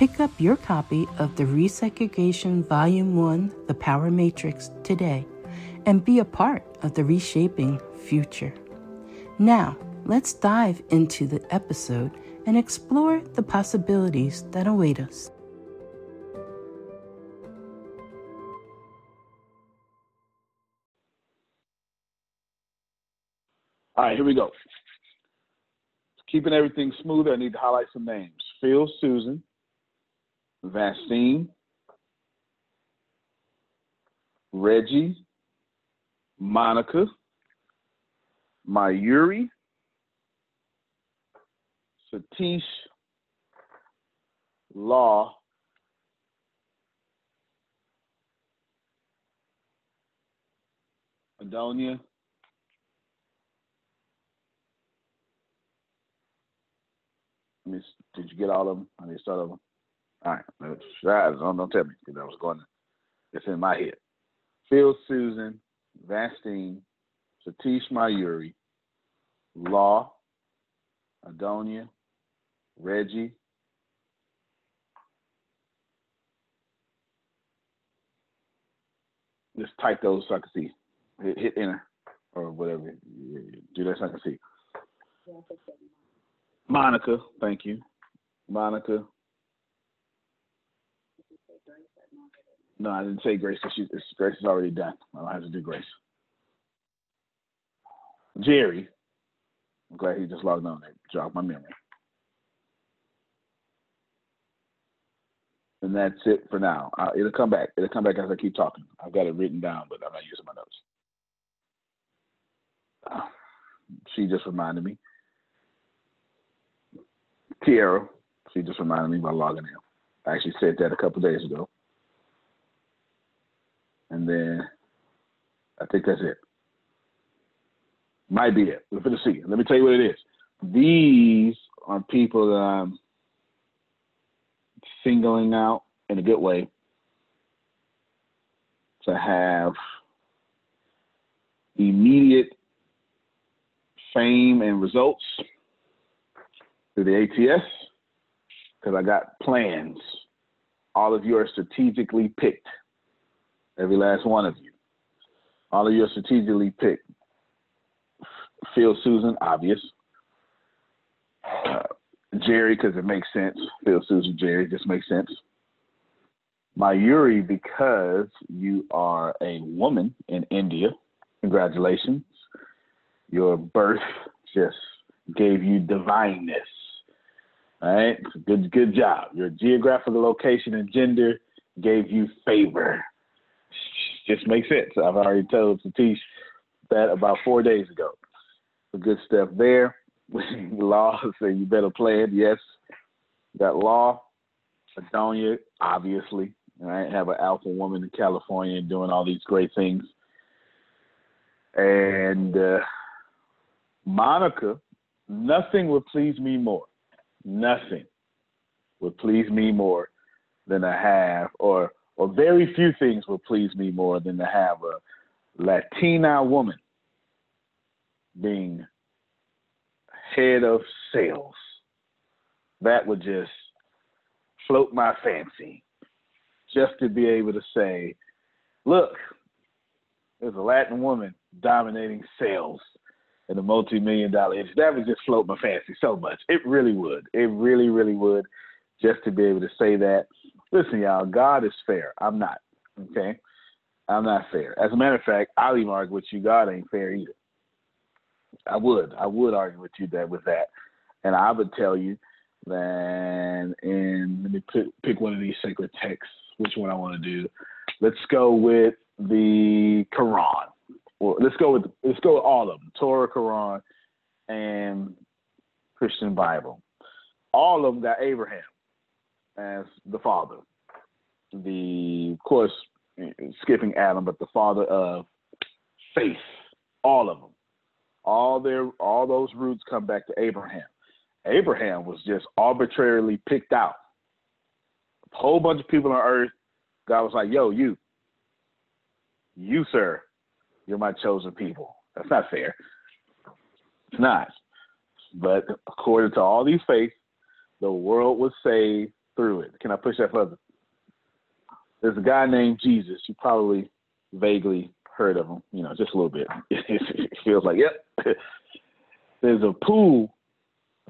Pick up your copy of the Resegregation Volume 1 The Power Matrix today and be a part of the reshaping future. Now, let's dive into the episode and explore the possibilities that await us. All right, here we go. Keeping everything smooth, I need to highlight some names. Phil Susan, Vastine, Reggie, Monica, Mayuri, Satish, Law, Adonia, did you get all of them? I need to start over. All right, don't, don't tell me because I was going. to, It's in my head. Phil Susan, Vastine, Satish Mayuri, Law, Adonia, Reggie, just type those so I can see. Hit, hit enter or whatever. Do that so I can see. Monica, thank you. Monica, No, I didn't say Grace. She, Grace is already done. I don't have to do Grace. Jerry. I'm glad he just logged on. It jogged my memory. And that's it for now. Uh, it'll come back. It'll come back as I keep talking. I've got it written down, but I'm not using my notes. Uh, she just reminded me. Tiara, she just reminded me by logging in. I actually said that a couple days ago and then I think that's it. Might be it. We're to see. Let me tell you what it is. these are people that I'm singling out in a good way to have immediate fame and results through the ATS because I got plans. All of you are strategically picked. Every last one of you. All of you are strategically picked. Phil Susan, obvious. Uh, Jerry, because it makes sense. Phil Susan, Jerry, just makes sense. Mayuri, because you are a woman in India. Congratulations. Your birth just gave you divineness. All right, good good job. Your geographical location and gender gave you favor. Just makes sense. I've already told Satish that about four days ago. The good stuff there. law say you better plan. Yes, got law. Adonia, obviously. Right, have an alpha woman in California doing all these great things. And uh, Monica, nothing would please me more. Nothing would please me more than a half or or very few things would please me more than to have a Latina woman being head of sales. That would just float my fancy. Just to be able to say, look, there's a Latin woman dominating sales in a multi-million dollar industry. That would just float my fancy so much. It really would. It really, really would. Just to be able to say that. Listen, y'all, God is fair. I'm not. Okay? I'm not fair. As a matter of fact, I'll even argue with you, God ain't fair either. I would. I would argue with you that with that. And I would tell you that and let me pick, pick one of these sacred texts, which one I want to do. Let's go with the Quran well, let's go with let's go with all of them: Torah, Quran, and Christian Bible. All of them got Abraham as the father. The, of course, skipping Adam, but the father of faith. All of them. All their all those roots come back to Abraham. Abraham was just arbitrarily picked out. A whole bunch of people on earth. God was like, "Yo, you, you, sir, you're my chosen people. That's not fair. It's not. But according to all these faiths, the world was saved through it. Can I push that further? There's a guy named Jesus. You probably vaguely heard of him, you know, just a little bit. it feels like, yep. There's a pool.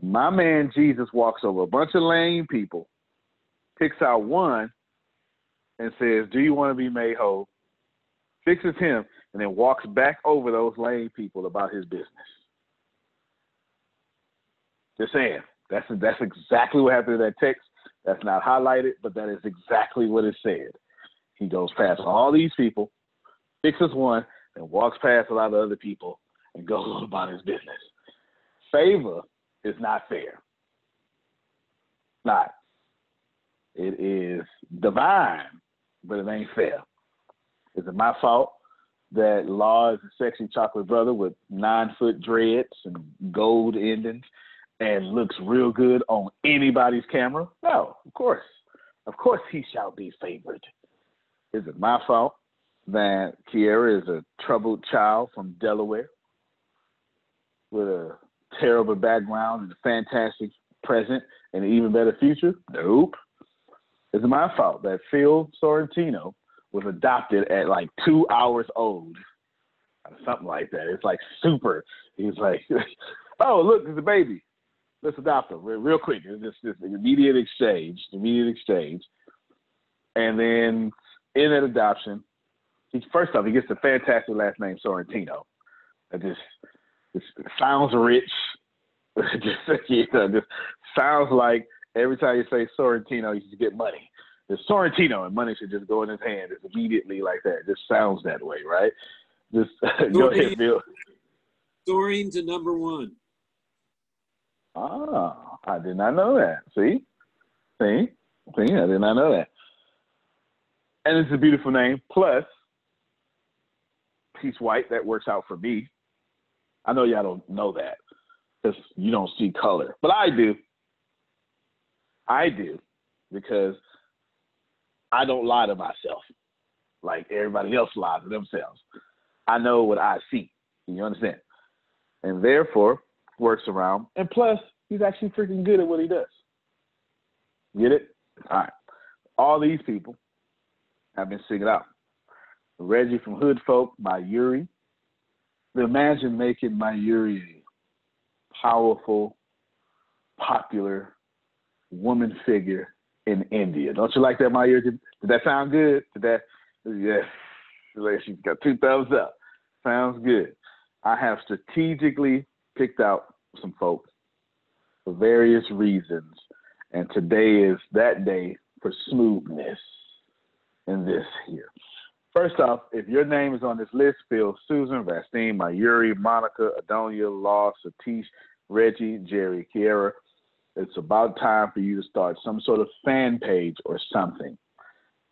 My man Jesus walks over a bunch of lame people, picks out one, and says, Do you want to be made whole? Fixes him, and then walks back over those lame people about his business. Just saying. That's that's exactly what happened in that text. That's not highlighted, but that is exactly what it said. He goes past all these people, fixes one, and walks past a lot of other people and goes about his business. Favor is not fair. Not. It is divine, but it ain't fair. Is it my fault? that Law is a sexy chocolate brother with nine foot dreads and gold endings and looks real good on anybody's camera? No, of course. Of course he shall be favored. Is it my fault that Kiera is a troubled child from Delaware with a terrible background and a fantastic present and an even better future? Nope. Is it my fault that Phil Sorrentino was adopted at like two hours old, something like that. It's like super. He's like, oh look, there's a baby. Let's adopt him real quick. It's just this immediate exchange, immediate exchange, and then in that adoption, he first off he gets a fantastic last name Sorrentino. It just, just sounds rich. just you know, just sounds like every time you say Sorrentino, you get money it's Sorrentino and money should just go in his hand. It's immediately like that. It just sounds that way, right? Just go ahead, Bill. Soaring to number one. Ah, I did not know that. See? See? See, I did not know that. And it's a beautiful name. Plus, he's white. That works out for me. I know y'all don't know that. because you don't see color, but I do. I do because I don't lie to myself like everybody else lies to themselves. I know what I see. You understand? And therefore works around. And plus, he's actually freaking good at what he does. Get it? All right. All these people have been singing out. Reggie from Hood Folk Mayuri. Imagine making Mayuri a powerful, popular woman figure in India. Don't you like that, Mayuri? Did, did that sound good? Did that? Yes. She's got two thumbs up. Sounds good. I have strategically picked out some folks for various reasons, and today is that day for smoothness in this here. First off, if your name is on this list, Phil, Susan, Vastine, Mayuri, Monica, Adonia, Law, Satish, Reggie, Jerry, Kiera, it's about time for you to start some sort of fan page or something.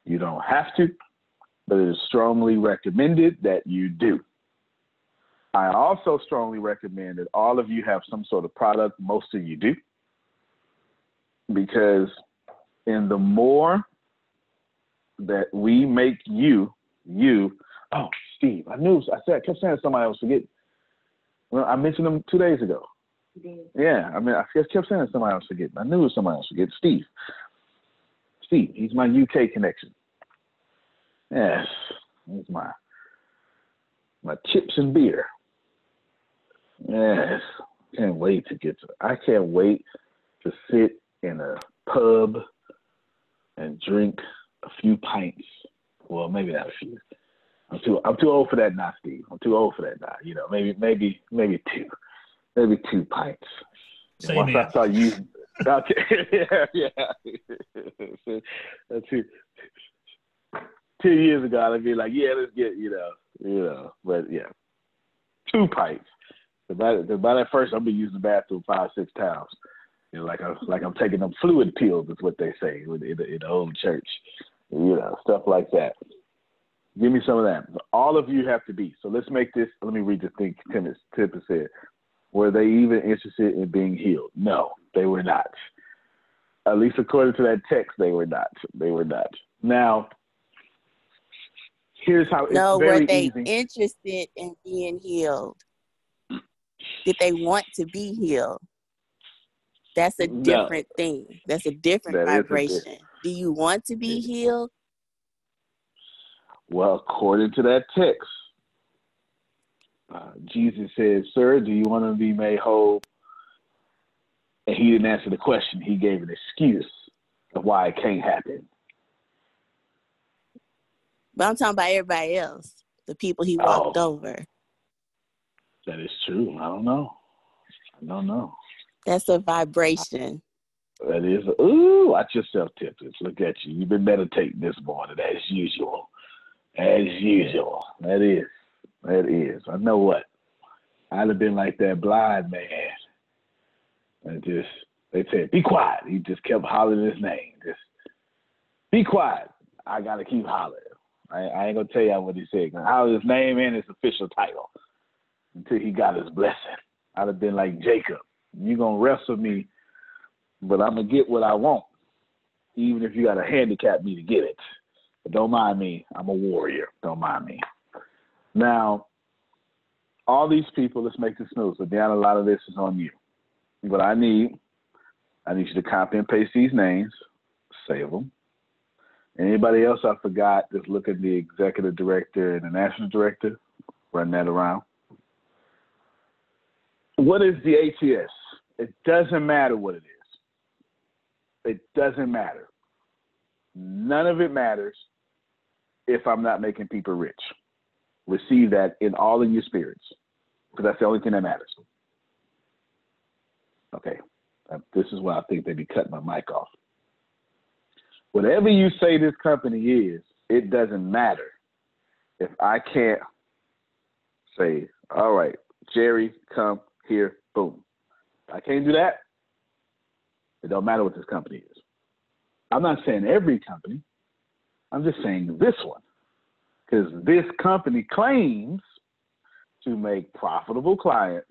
You don't have to, but it is strongly recommended that you do. I also strongly recommend that all of you have some sort of product. Most of you do. Because in the more that we make you, you, oh, Steve, I knew, I said, I kept saying to somebody else forget. Well, I mentioned them two days ago. Yeah, I mean, I just kept saying to somebody else forget. I knew it was somebody else forget. Steve. Steve, he's my UK connection. Yes, he's my my chips and beer. Yes, can't wait to get to. I can't wait to sit in a pub and drink a few pints. Well, maybe not a few. I'm too I'm too old for that now, Steve. I'm too old for that now. You know, maybe maybe maybe two, maybe two pints. Same Once I saw you, okay, yeah, yeah. two, two years ago, I'd be like, yeah, let's get you know, you know, but yeah, two pints. By, by that first, I'll be using the bathroom five, six times. You know, like I'm like I'm taking them fluid pills. Is what they say in the, in the old church. You know, stuff like that. Give me some of that. All of you have to be. So let's make this. Let me read the thing Tim Tipper said. Were they even interested in being healed? No, they were not. At least according to that text, they were not. They were not. Now, here's how. It's No, were they easy. interested in being healed? Did they want to be healed? That's a No. different thing. That's a different That vibration. Do you want to be healed? Well, according to that text, uh, Jesus said, Sir, do you want to be made whole? And he didn't answer the question. He gave an excuse of why it can't happen. But I'm talking about everybody else, the people he walked Oh. over. That is true. I don't know. I don't know. That's a vibration. That is, ooh, watch yourself, Tippers. Look at you. You've been meditating this morning as usual. As usual. That is. That is. I know what. I'd have been like that blind man. And just, they said, be quiet. He just kept hollering his name. Just, be quiet. I got to keep hollering. I, I ain't going to tell y'all what he said. Holler his name and his official title until he got his blessing. I'd have been like Jacob. you're to wrestle me but I'm gonna get what I want, even if you gotta handicap me to get it. But don't mind me. I'm a warrior. Don't mind me. Now, all these people, let's make this smooth. So down a lot of this is on you. What I need, I need you to copy and paste these names, save them. Anybody else I forgot, just look at the executive director and the national director, run that around. What is the ATS? It doesn't matter what it is. It doesn't matter. None of it matters if I'm not making people rich. Receive that in all of your spirits, because that's the only thing that matters. Okay, Uh, this is why I think they be cutting my mic off. Whatever you say this company is, it doesn't matter if I can't say, all right, Jerry, come here, boom. I can't do that. It don't matter what this company is. I'm not saying every company. I'm just saying this one. Because this company claims to make profitable clients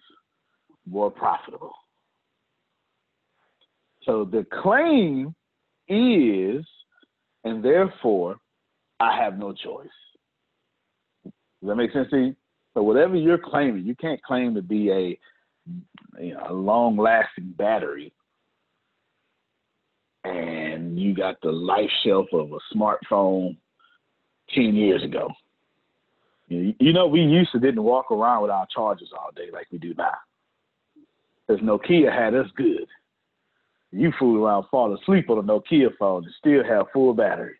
more profitable. So the claim is, and therefore, I have no choice. Does that make sense to you? So whatever you're claiming, you can't claim to be a you know, a long-lasting battery, and you got the life shelf of a smartphone ten years ago. You know, we used to didn't walk around with our chargers all day like we do now. Because Nokia had us good. You fool around, fall asleep on a Nokia phone and still have full battery.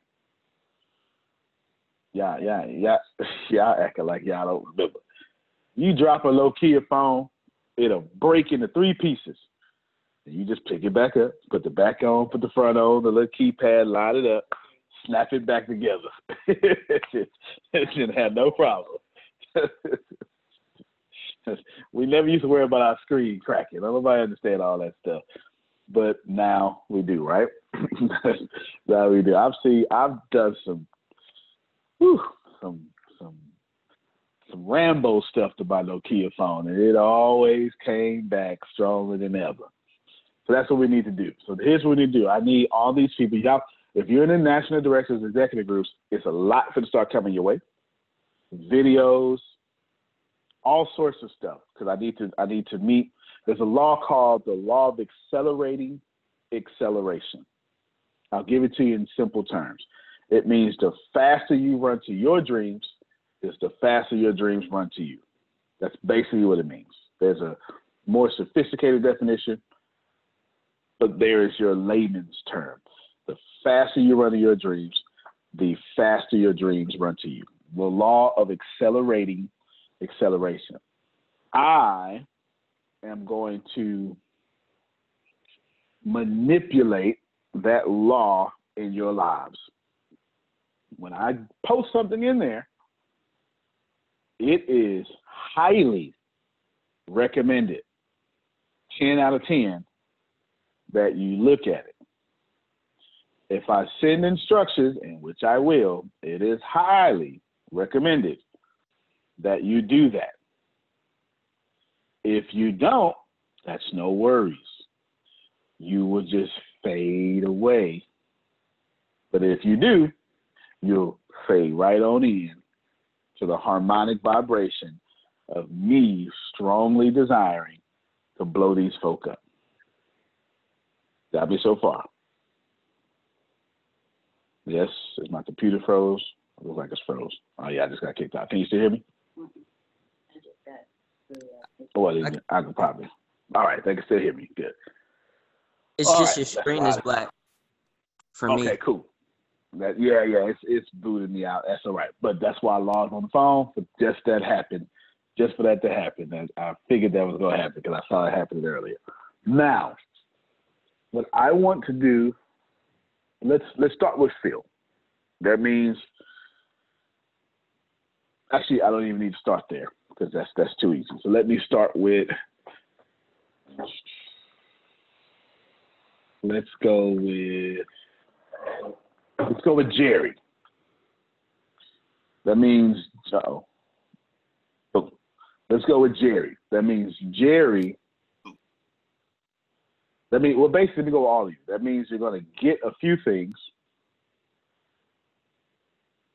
Yeah, yeah, yeah, y'all acting like y'all don't remember. You drop a Nokia phone, it'll break into three pieces. And you just pick it back up, put the back on, put the front on, the little keypad, line it up, snap it back together. it didn't have no problem. we never used to worry about our screen cracking. Nobody understand all that stuff, but now we do, right? now we do. I've seen. I've done some, whew, some, some, Rambo stuff to my Nokia phone, and it always came back stronger than ever. So that's what we need to do. So here's what we need to do. I need all these people. Y'all, if you're in the national directors executive groups, it's a lot for to start coming your way. Videos, all sorts of stuff. Because I need to I need to meet. There's a law called the law of accelerating acceleration. I'll give it to you in simple terms. It means the faster you run to your dreams, is the faster your dreams run to you. That's basically what it means. There's a more sophisticated definition, but there is your layman's term. The faster you run to your dreams, the faster your dreams run to you. The law of accelerating acceleration. I am going to manipulate that law in your lives. When I post something in there, it is highly recommended, 10 out of 10, that you look at it. If I send instructions, and which I will, it is highly recommended that you do that. If you don't, that's no worries. You will just fade away. But if you do, you'll fade right on in to the harmonic vibration of me strongly desiring to blow these folk up. Got me so far. Yes, is my computer froze? It looks like it's froze. Oh yeah, I just got kicked out. Can you still hear me? Oh, well, I, I can probably. All right, they can still hear me. Good. It's All just right, your screen is black for okay, me. Okay, cool. That, yeah, yeah, it's it's booted me out. That's all right. But that's why I logged on the phone for just that happened, just for that to happen. And I figured that was gonna happen because I saw it happening earlier. Now, what I want to do, let's let's start with Phil. That means actually I don't even need to start there because that's that's too easy. So let me start with let's go with let's go with Jerry. That means oh, let's go with Jerry. That means Jerry. That means well, basically, me go with all of you. That means you're going to get a few things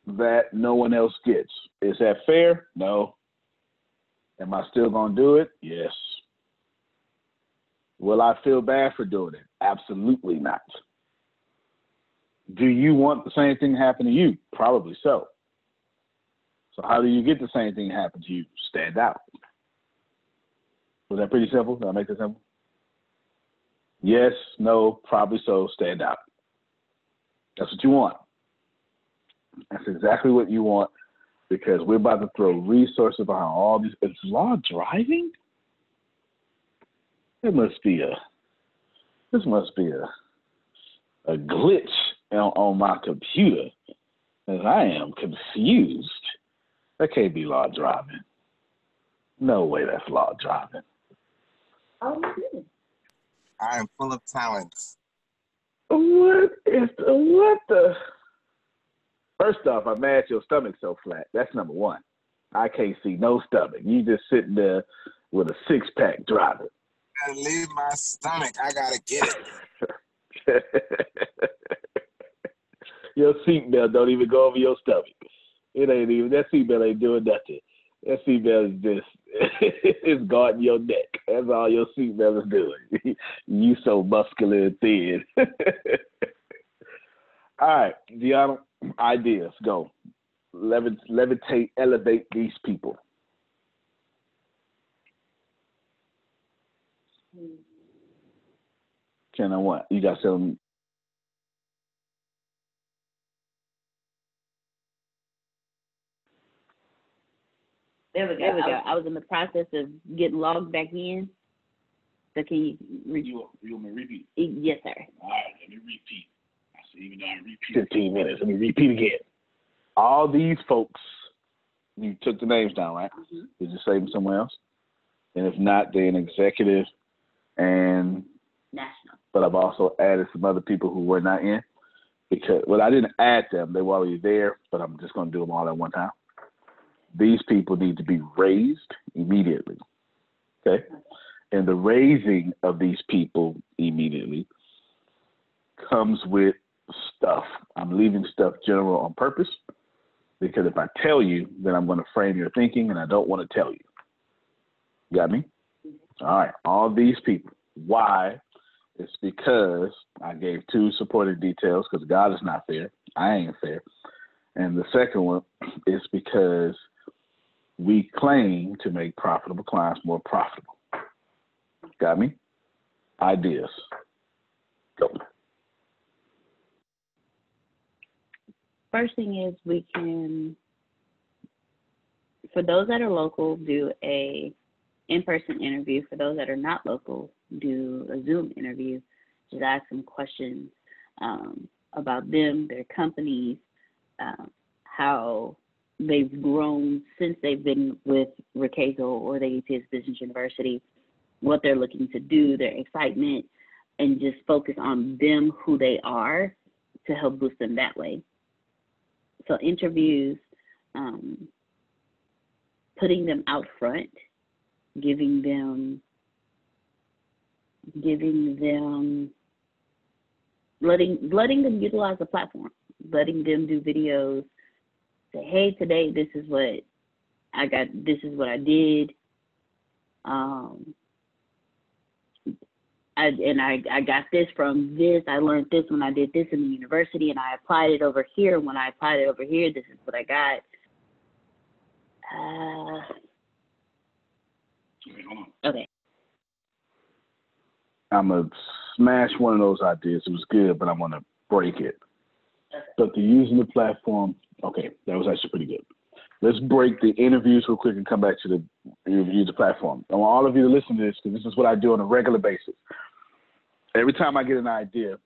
that no one else gets. Is that fair? No. Am I still going to do it? Yes. Will I feel bad for doing it? Absolutely not. Do you want the same thing to happen to you? Probably so. So how do you get the same thing to happen to you? Stand out. Was that pretty simple? Did I make that simple? Yes, no, probably so. Stand out. That's what you want. That's exactly what you want because we're about to throw resources behind all these. It's law driving. It must be a. This must be a a glitch on, on my computer, as I am confused. That can't be law driving. No way, that's law driving. Oh, I am full of talents. What is the what the? First off, I'm mad your stomach's so flat. That's number one. I can't see no stomach. You just sitting there with a six pack driving. gotta leave my stomach. I gotta get it. your seatbelt don't even go over your stomach. It ain't even that seatbelt ain't doing nothing. That seatbelt is just it's guarding your neck. That's all your seatbelt is doing. you so muscular and thin. all right, Deanna, ideas go. Levit- levitate, elevate these people. Can I what? You got some There we go. There we go. I was in the process of getting logged back in. So can you repeat? you you want me to repeat? Yes, sir. All right, let me repeat. I said even though I repeat 15 minutes, let me repeat again. All these folks, you took the names down, right? Mhm. Did you save them somewhere else? And if not, they're an executive and National. but I've also added some other people who were not in because well I didn't add them, they were already there, but I'm just gonna do them all at one time. These people need to be raised immediately. Okay? And the raising of these people immediately comes with stuff. I'm leaving stuff general on purpose because if I tell you, then I'm going to frame your thinking and I don't want to tell you. Got me? All right. All these people. Why? It's because I gave two supporting details because God is not fair. I ain't fair. And the second one is because we claim to make profitable clients more profitable. Got me? Ideas. Go. First thing is we can, for those that are local, do a in-person interview. For those that are not local, do a Zoom interview. Just ask some questions um, about them, their companies, um, how they've grown since they've been with Riqueza or the ATS Business University, what they're looking to do, their excitement, and just focus on them, who they are, to help boost them that way. So interviews, um, putting them out front, giving them, giving them, letting letting them utilize the platform, letting them do videos. Say, hey, today this is what I got. This is what I did. Um, I, and I, I got this from this. I learned this when I did this in the university, and I applied it over here. When I applied it over here, this is what I got. Uh, okay. I'm gonna smash one of those ideas. It was good, but I'm gonna break it. But the using the platform, okay, that was actually pretty good. Let's break the interviews real quick and come back to the use the platform. I want all of you to listen to this because this is what I do on a regular basis. Every time I get an idea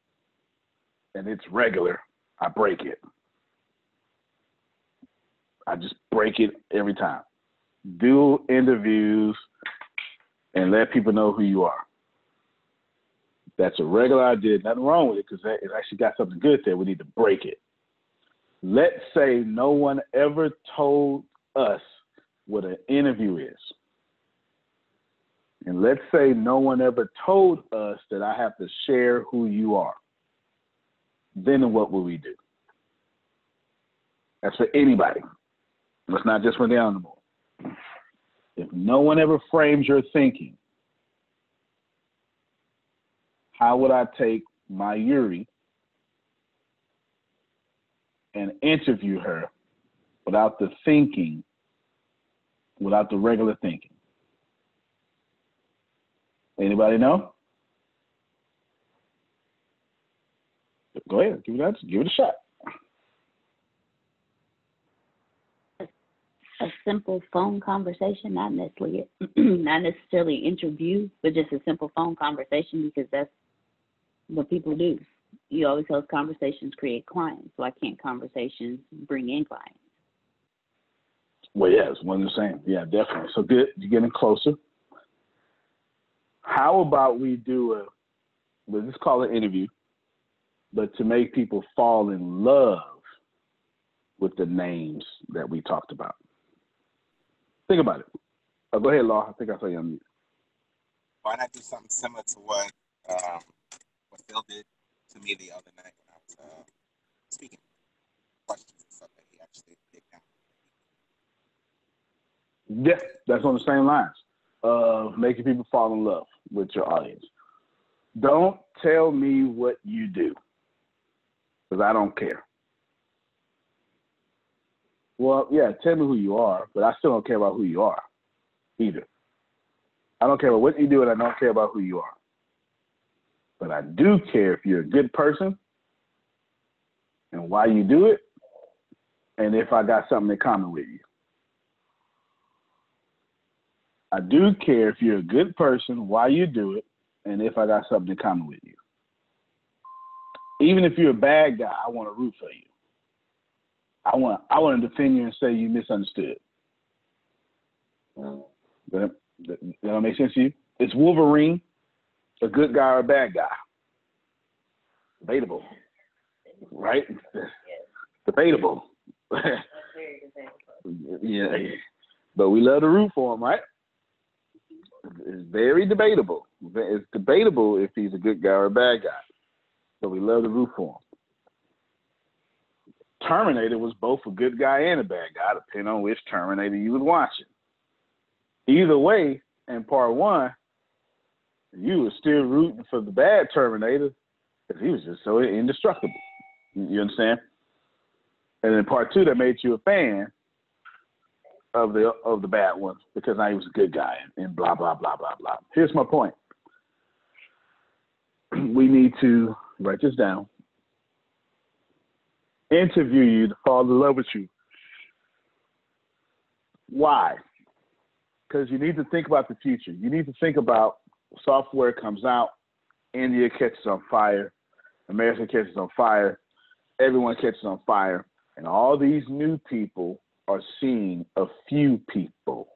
and it's regular, I break it. I just break it every time. Do interviews and let people know who you are. That's a regular idea. Nothing wrong with it because it actually got something good there. We need to break it. Let's say no one ever told us what an interview is. And let's say no one ever told us that I have to share who you are. Then what will we do? That's for anybody. It's not just for the animal. If no one ever frames your thinking, how would I take Mayuri and interview her without the thinking, without the regular thinking? Anybody know? Go ahead, give it a, give it a shot. a simple phone conversation, not necessarily not necessarily interview, but just a simple phone conversation because that's what people do. You always those conversations create clients. Why can't conversations bring in clients? Well, yeah, it's one and the same. Yeah, definitely. So good, you're getting closer. How about we do a let's just call it an interview, but to make people fall in love with the names that we talked about. Think about it. Oh, go ahead, Law. I think I saw you on mute. why not do something similar to what um, what Phil did to me the other night when I was uh, speaking questions and stuff that he actually picked out. Yeah, that's on the same lines of making people fall in love with your audience. Don't tell me what you do because I don't care. Well, yeah, tell me who you are, but I still don't care about who you are either. I don't care about what you do, and I don't care about who you are. But I do care if you're a good person and why you do it, and if I got something in common with you. I do care if you're a good person, why you do it, and if I got something in common with you. Even if you're a bad guy, I want to root for you. I want I want to defend you and say you misunderstood. That, that, that make sense to you? It's Wolverine a good guy or a bad guy? Debatable, right? Debatable. yeah, but we love to root for him, right? It's very debatable. It's debatable if he's a good guy or a bad guy. But we love to root for him. Terminator was both a good guy and a bad guy, depending on which Terminator you was watching. Either way, in part one, you were still rooting for the bad Terminator because he was just so indestructible. You understand? And in part two, that made you a fan of the of the bad one because now he was a good guy and blah blah blah blah blah. Here's my point. We need to write this down interview you to fall in love with you. Why? Because you need to think about the future. You need to think about software comes out, India catches on fire, America catches on fire, everyone catches on fire, and all these new people are seeing a few people.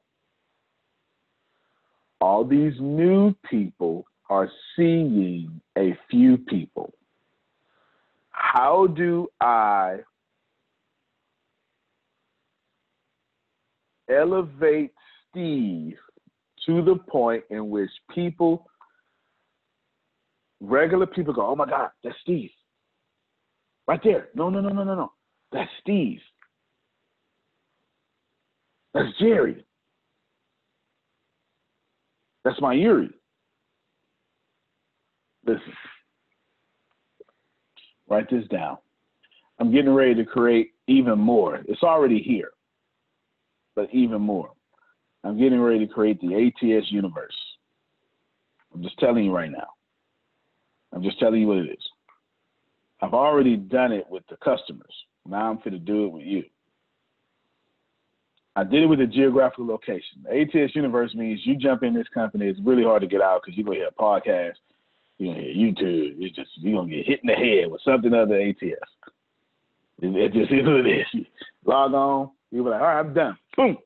All these new people are seeing a few people how do I elevate Steve to the point in which people, regular people go, oh my God, that's Steve. Right there. No, no, no, no, no, no. That's Steve. That's Jerry. That's Mayuri. Listen. Write this down. I'm getting ready to create even more. It's already here, but even more. I'm getting ready to create the ATS universe. I'm just telling you right now. I'm just telling you what it is. I've already done it with the customers. Now I'm going to do it with you. I did it with a geographical location. The ATS universe means you jump in this company, it's really hard to get out because you're going to hear a podcast you know, YouTube. It's just you're gonna get hit in the head with something other ATS. It, it just is what it is. Log on, you be like, all right, I'm done. Boom.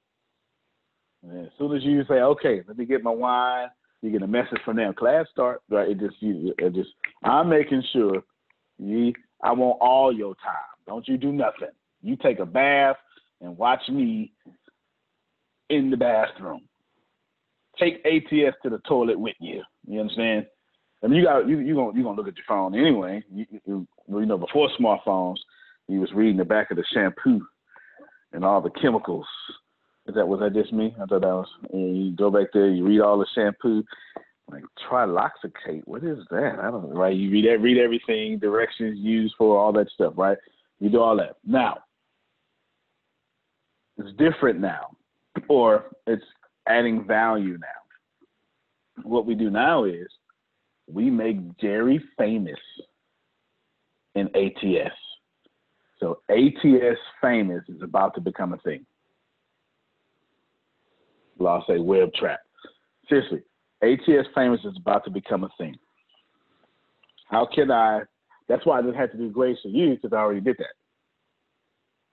And as soon as you say, okay, let me get my wine, you get a message from them. Class start, right? It just you it just I'm making sure you I want all your time. Don't you do nothing. You take a bath and watch me in the bathroom. Take ATS to the toilet with you. You understand? I mean, you got you you gonna you gonna look at your phone anyway. You, you, you know, before smartphones, you was reading the back of the shampoo and all the chemicals. Is that was that just me? I thought that was. you go back there, you read all the shampoo, like triloxicate. What is that? I don't know. Right? You read read everything, directions used for all that stuff. Right? You do all that. Now, it's different now, or it's adding value now. What we do now is we make Jerry famous in ATS. So ATS famous is about to become a thing. I'll say web trap. Seriously, ATS famous is about to become a thing. How can I? That's why I just had to do Grace for you because I already did that.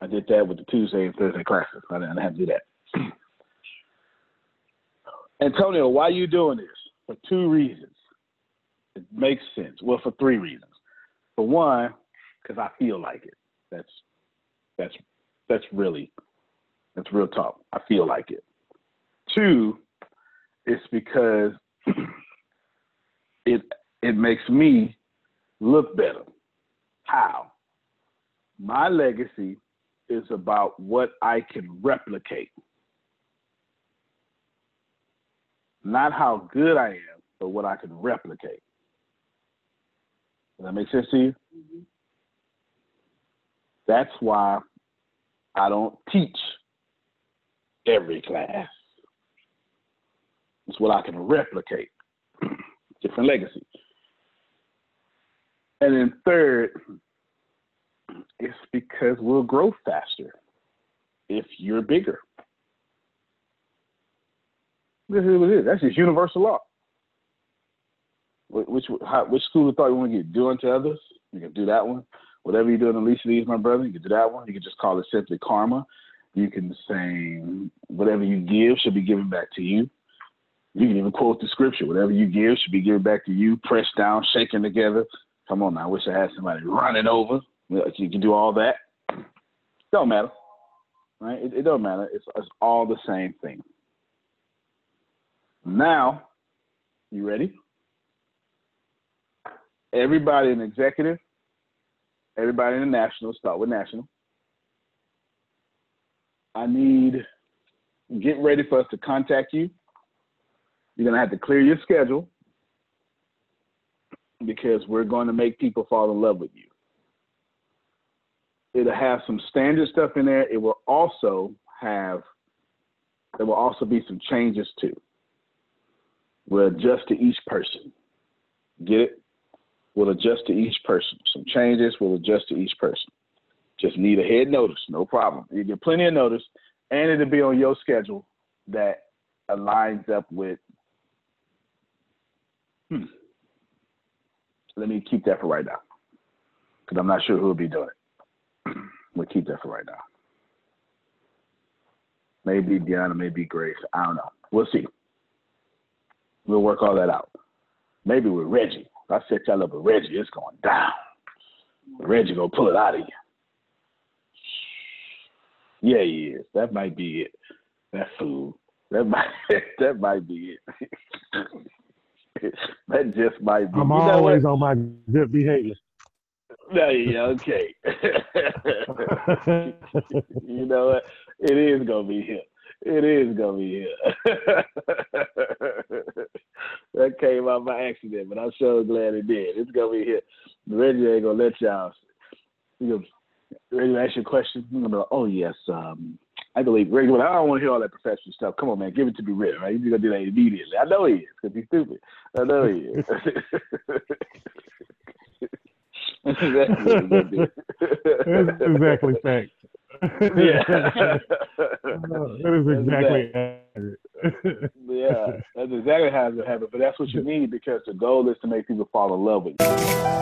I did that with the Tuesday and Thursday classes. I didn't have to do that. Antonio, why are you doing this? For two reasons. It makes sense. Well, for three reasons. For one, because I feel like it. That's that's that's really that's real talk. I feel like it. Two, it's because it it makes me look better. How? My legacy is about what I can replicate. Not how good I am, but what I can replicate. Does that make sense to you? Mm-hmm. That's why I don't teach every class. It's what I can replicate. Different legacy. And then third, it's because we'll grow faster if you're bigger. This is what it is. That's just universal law. Which how, which school of thought you want to get? Do unto others. You can do that one. Whatever you do in the least of these, my brother, you can do that one. You can just call it simply karma. You can say whatever you give should be given back to you. You can even quote the scripture. Whatever you give should be given back to you, pressed down, shaken together. Come on now. I wish I had somebody running over. You can do all that. Don't matter. Right? It, it don't matter. It's, it's all the same thing. Now, you ready? Everybody in executive, everybody in the national, start with national. I need, get ready for us to contact you. You're going to have to clear your schedule because we're going to make people fall in love with you. It'll have some standard stuff in there. It will also have, there will also be some changes too. We'll adjust to each person. Get it? We'll adjust to each person. Some changes, we'll adjust to each person. Just need a head notice, no problem. You get plenty of notice, and it'll be on your schedule that aligns up with. Hmm. Let me keep that for right now, because I'm not sure who will be doing it. we'll keep that for right now. Maybe Deanna, maybe Grace. I don't know. We'll see. We'll work all that out. Maybe with Reggie. I set y'all up with Reggie, it's going down. Reggie gonna pull it out of you. Yeah, he is. That might be it. That fool. That might that might be it. that just might be. I'm you know always what? on my good behavior. No, yeah, okay. you know what? It is gonna be him. It is gonna be him. that came out by accident, but I'm so glad it did. It's gonna be him. Reggie ain't gonna let y'all. You know, Reggie ask you a question. You're gonna be like, oh yes, um, I believe Reggie. Well, I don't want to hear all that professional stuff. Come on, man, give it to me real, right? You're gonna do that immediately. I know he is because he's stupid. I know he is. That's exactly he's. That's exactly fact. Yeah. that is exactly accurate. Yeah, that's exactly how it's gonna. But that's what you need because the goal is to make people fall in love with you.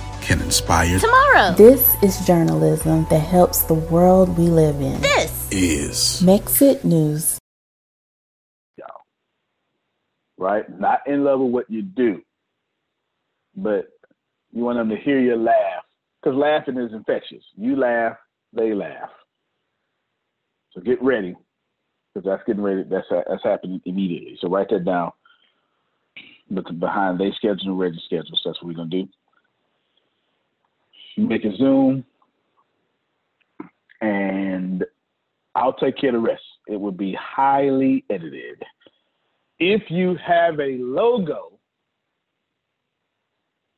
can inspire tomorrow. This is journalism that helps the world we live in. This is Mexit News. Right? Not in love with what you do, but you want them to hear you laugh because laughing is infectious. You laugh, they laugh. So get ready because that's getting ready. That's that's happening immediately. So write that down. But behind they schedule and Reggie schedules, that's what we're gonna do. You make a Zoom, and I'll take care of the rest. It will be highly edited. If you have a logo,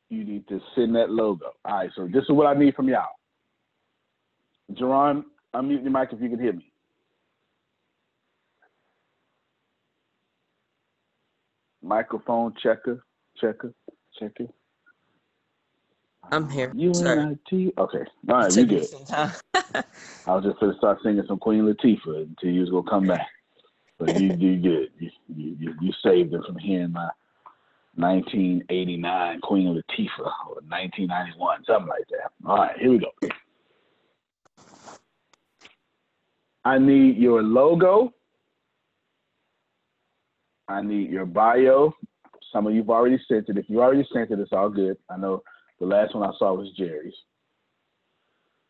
you need to send that logo. All right, so this is what I need from y'all. Jerron, Unmute your mic if you can hear me. Microphone checker, checker, checker. I'm here. UNIT. Okay. All right, you good. I was just gonna start singing some Queen Latifah until you was gonna come back. But you you good. You you you, you saved it from hearing my 1989 Queen Latifah or 1991, something like that. All right, here we go. I need your logo. I need your bio. Some of you've already sent it. If you already sent it, it's all good. I know the last one I saw was Jerry's.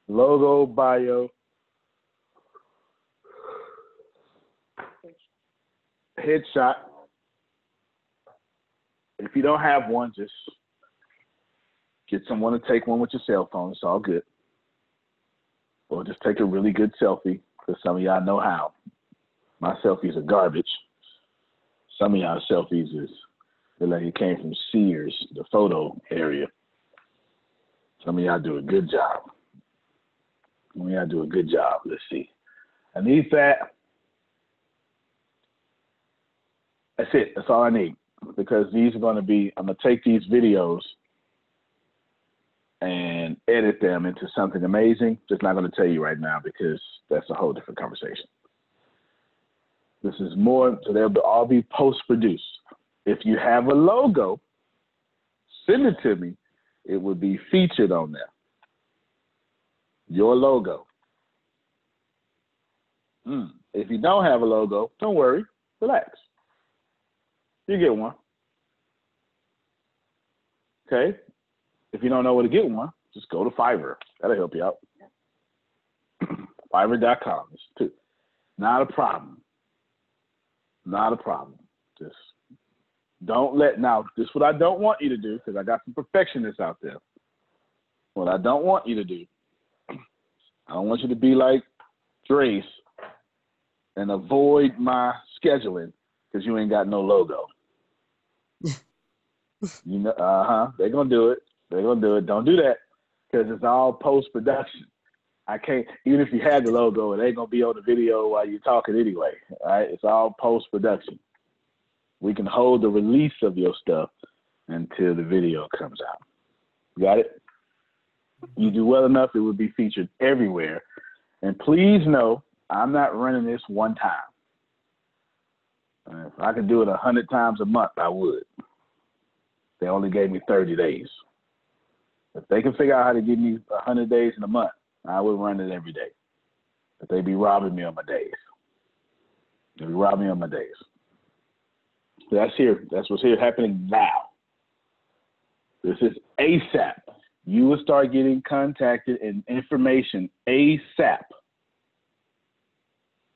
Logo, bio, headshot. If you don't have one, just get someone to take one with your cell phone. It's all good. Or just take a really good selfie, because some of y'all know how. My selfies are garbage. Some of y'all selfies is like it came from Sears, the photo area. Some of y'all do a good job. Some of y'all do a good job. Let's see. I need that. That's it. That's all I need. Because these are going to be, I'm going to take these videos and edit them into something amazing. Just not going to tell you right now because that's a whole different conversation. This is more, so they'll all be post produced. If you have a logo, send it to me. It would be featured on there. Your logo. Mm. If you don't have a logo, don't worry. Relax. You get one. Okay? If you don't know where to get one, just go to Fiverr. That'll help you out. Fiverr.com. It's too. Not a problem. Not a problem. Just don't let now. This is what I don't want you to do because I got some perfectionists out there. What I don't want you to do, I don't want you to be like Trace and avoid my scheduling because you ain't got no logo. you know, uh huh. They're gonna do it. They're gonna do it. Don't do that because it's all post production. I can't even if you had the logo, it ain't gonna be on the video while you're talking anyway. All right, it's all post production. We can hold the release of your stuff until the video comes out. Got it? You do well enough, it will be featured everywhere. And please know, I'm not running this one time. If I could do it a hundred times a month, I would. They only gave me 30 days. If they can figure out how to give me a hundred days in a month, I would run it every day. But they be robbing me on my days. They be robbing me on my days. That's here. That's what's here happening now. This is ASAP. You will start getting contacted and information ASAP.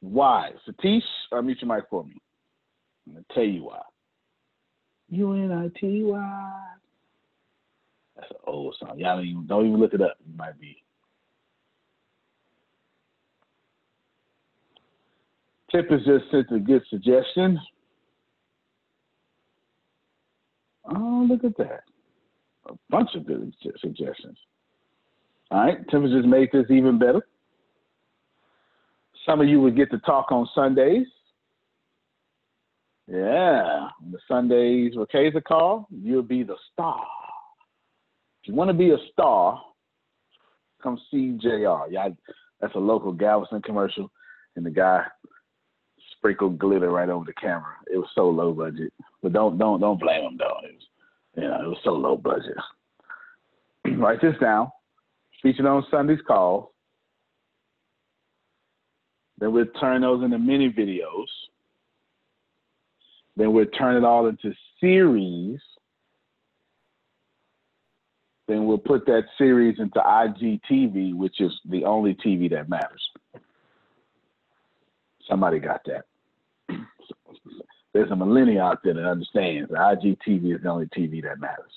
Why? Satish, uh, unmute your mic for me. I'm going to tell you why. U-N-I-T-Y. That's an old song. Y'all don't even, don't even look it up. You might be. Tip has just sent a good suggestion. Oh, look at that. A bunch of good suggestions. All right, has just made this even better. Some of you would get to talk on Sundays. Yeah, on the Sundays, what Riqueza call, you'll be the star. If you want to be a star, come see JR. Yeah, that's a local Galveston commercial, and the guy sprinkled glitter right over the camera. It was so low budget, but don't don't don't blame them though. It was, you know, it was so low budget. Write this down. Featured on Sunday's call. Then we'll turn those into mini videos. Then we'll turn it all into series. Then we'll put that series into IGTV, which is the only TV that matters. Somebody got that. There's a millennial out there that understands that IGTV is the only TV that matters.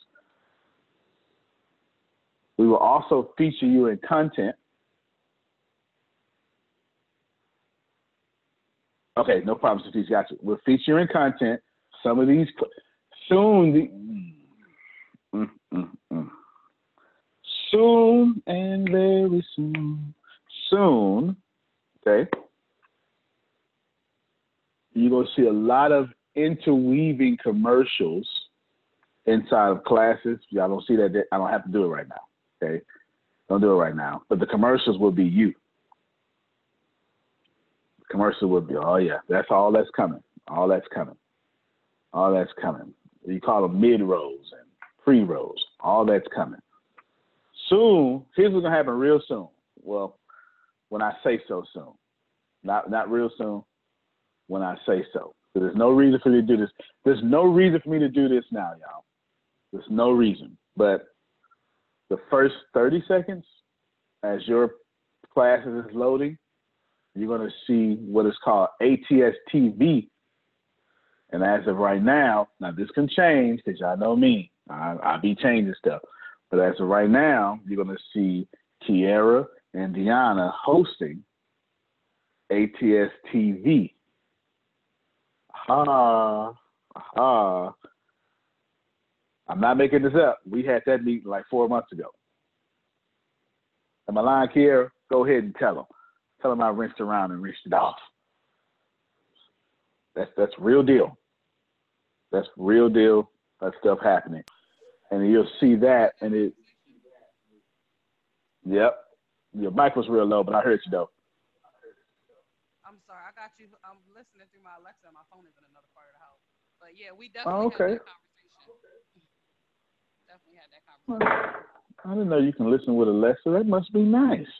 We will also feature you in content. Okay, no problem, Satish. Got you. We'll feature in content. Some of these soon. The, mm, mm, mm. Soon and very soon. Soon Okay. You're going to see a lot of interweaving commercials inside of classes. Y'all don't see that. I don't have to do it right now. Okay. Don't do it right now. But the commercials will be you. Commercial will be, oh yeah, that's all that's coming. All that's coming. All that's coming. You call them mid rolls and pre rolls. All that's coming. Soon, here's what's gonna happen real soon. Well, when I say so soon. Not not real soon. When I say so. There's no reason for me to do this. There's no reason for me to do this now, y'all. There's no reason. But the first 30 seconds, as your class is loading, you're going to see what is called ATS TV. And as of right now, now this can change because y'all know me. I, I be changing stuff. But as of right now, you're going to see Kiera and Deanna hosting ATS TV. Ha, ha. I'm not making this up. We had that meeting like four months ago. Am I lying, Kiera? Go ahead and tell them. Tell them I rinsed around and rinsed it off. That's that's real deal. That's real deal. That stuff happening, and you'll see that, and it. Yep, your mic was real low, but I heard you though. I'm got you. I'm listening through my Alexa. My phone is in another part of the house. But yeah, we oh, definitely oh, okay. had that conversation. definitely had that conversation. I didn't know you can listen with Alexa. That must be nice.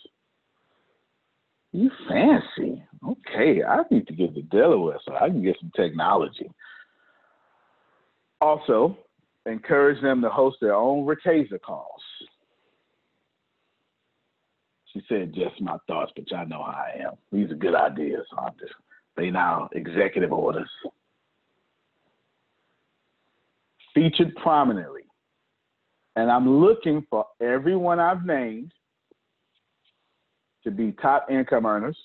You fancy. Okay, I need to get to Delaware so I can get some technology. Also, encourage them to host their own Riqueza calls. She said, just my thoughts, but y'all know how I am. These are good ideas. So I'm just, they now executive orders. Featured prominently. And I'm looking for everyone I've named to be top income earners,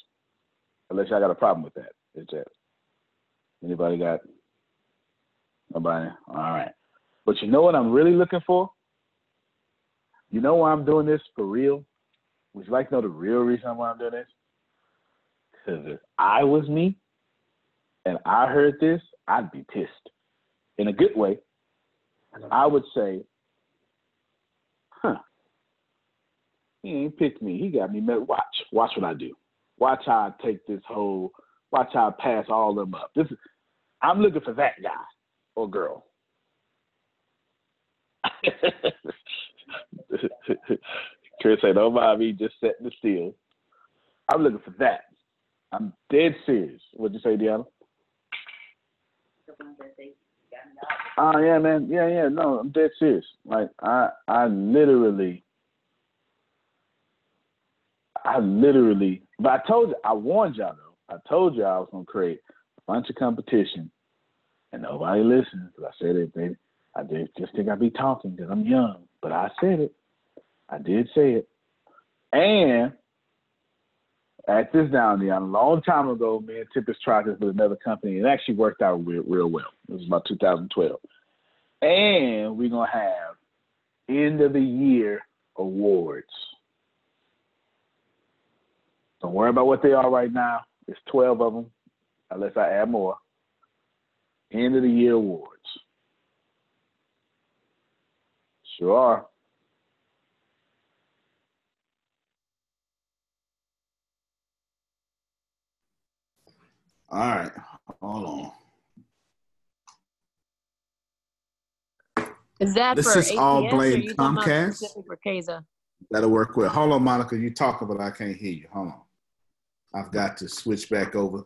unless y'all got a problem with that. It's just, anybody got, nobody? All right. But you know what I'm really looking for? You know why I'm doing this for real? Would you like to know the real reason why I'm doing this? Because if I was me and I heard this, I'd be pissed in a good way. I would say, huh, he ain't picked me. He got me met. Watch. Watch what I do. Watch how I take this whole, watch how I pass all them up. This is, I'm looking for that guy or girl. Chris say, don't me, just setting the still. I'm looking for that. I'm dead serious. What'd you say, Deanna? Oh uh, yeah, man. Yeah, yeah. No, I'm dead serious. Like I, I literally, I literally. But I told you, I warned y'all though. I told you I was gonna create a bunch of competition, and nobody listens. I said it, baby. I did just think I'd be talking because I'm young, but I said it. I did say it. And at this down there, a long time ago, me and Tempest tried this with another company. It actually worked out real, real well. It was about 2012. And we're going to have end of the year awards. Don't worry about what they are right now. It's 12 of them, unless I add more. End of the year awards. Sure are. All right, hold on. Is that this for is all ATS, blame or you talking about Comcast. for Riqueza? That'll work well. Hold on, Monica. You talking, but I can't hear you. Hold on. I've got to switch back over.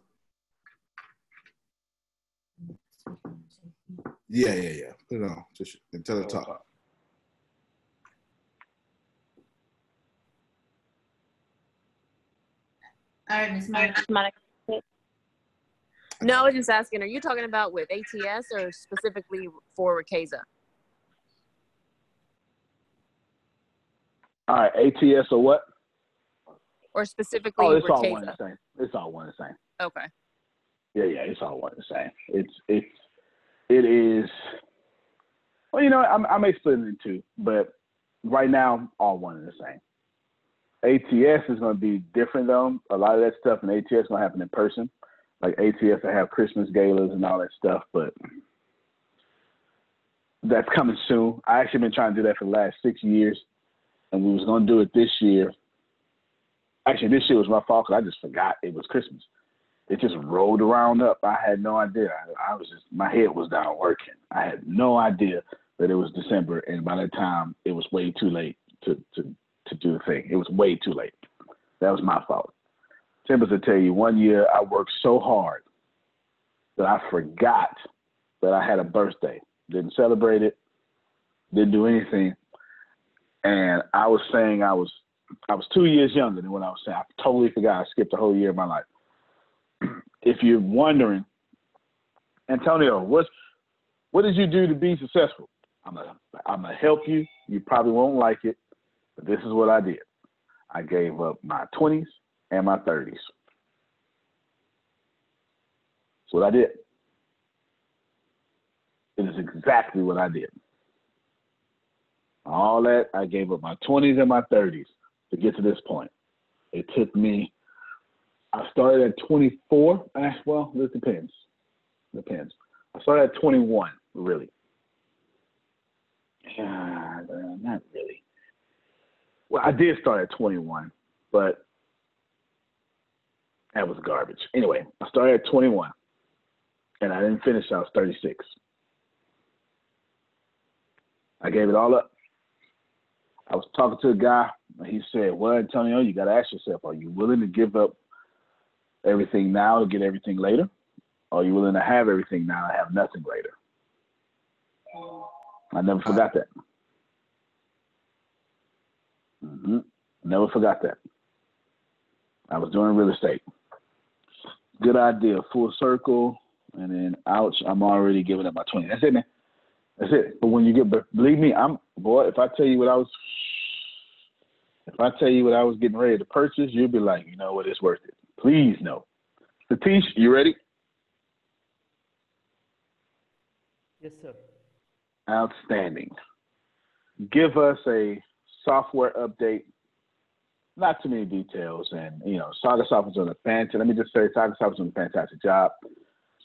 Yeah, yeah, yeah. Put it on. Just until it talk. All right, Ms. Monica. No, I was just asking, are you talking about with ATS or specifically for Riqueza? All right, ATS or what? Or specifically Oh, it's all one the same. It's all one and the same. Okay. Yeah, yeah, it's all one and the same. It's it's it is. Well, you know, I'm I may split it in two, but right now, all one and the same. ATS is going to be different though. A lot of that stuff in ATS is going to happen in person. Like ATS, I have Christmas galas and all that stuff, but that's coming soon. I actually been trying to do that for the last six years, and we was to do it this year. Actually, this year was my fault because I just forgot it was Christmas. It just rolled around up. I had no idea. I, I was just my head was down working. I had no idea that it was December, and by that time it was way too late to to to do the thing. It was way too late. That was my fault. Tempest will tell you one year I worked so hard that I forgot that I had a birthday. Didn't celebrate it. Didn't do anything. And I was saying I was I was two years younger than what I was saying. I totally forgot. I skipped a whole year of my life. if you're wondering, Antonio, what's what did you do to be successful? I'm gonna I'm gonna help you. You probably won't like it, but this is what I did. I gave up my 20s and my 30s. That's what I did. It is exactly what I did. All that I gave up my 20s and my 30s to get to this point. It took me. I started at 24. Eh, well, this depends. Depends. I started at 21, really. Yeah, not really. Well, I did start at 21, but that was garbage. Anyway, I started at 21, and I didn't finish. I was 36. I gave it all up. I was talking to a guy, and he said, "Well, Antonio, you got to ask yourself: Are you willing to give up everything now to get everything later? Or are you willing to have everything now and have nothing later?" I never forgot that. Mm-hmm. Never forgot that. I was doing real estate. Good idea, full circle, and then ouch, I'm already giving up my 20. That's it, man. That's it. But when you get, believe me, I'm boy. If I tell you what I was, if I tell you what I was getting ready to purchase, you'll be like, you know what, it's worth it. Please no. Satish, you ready? Yes, sir. Outstanding. Give us a software update. Not too many details, and you know, Saga Software's doing a fantastic. Let me just say, Saga Software's doing a fantastic job.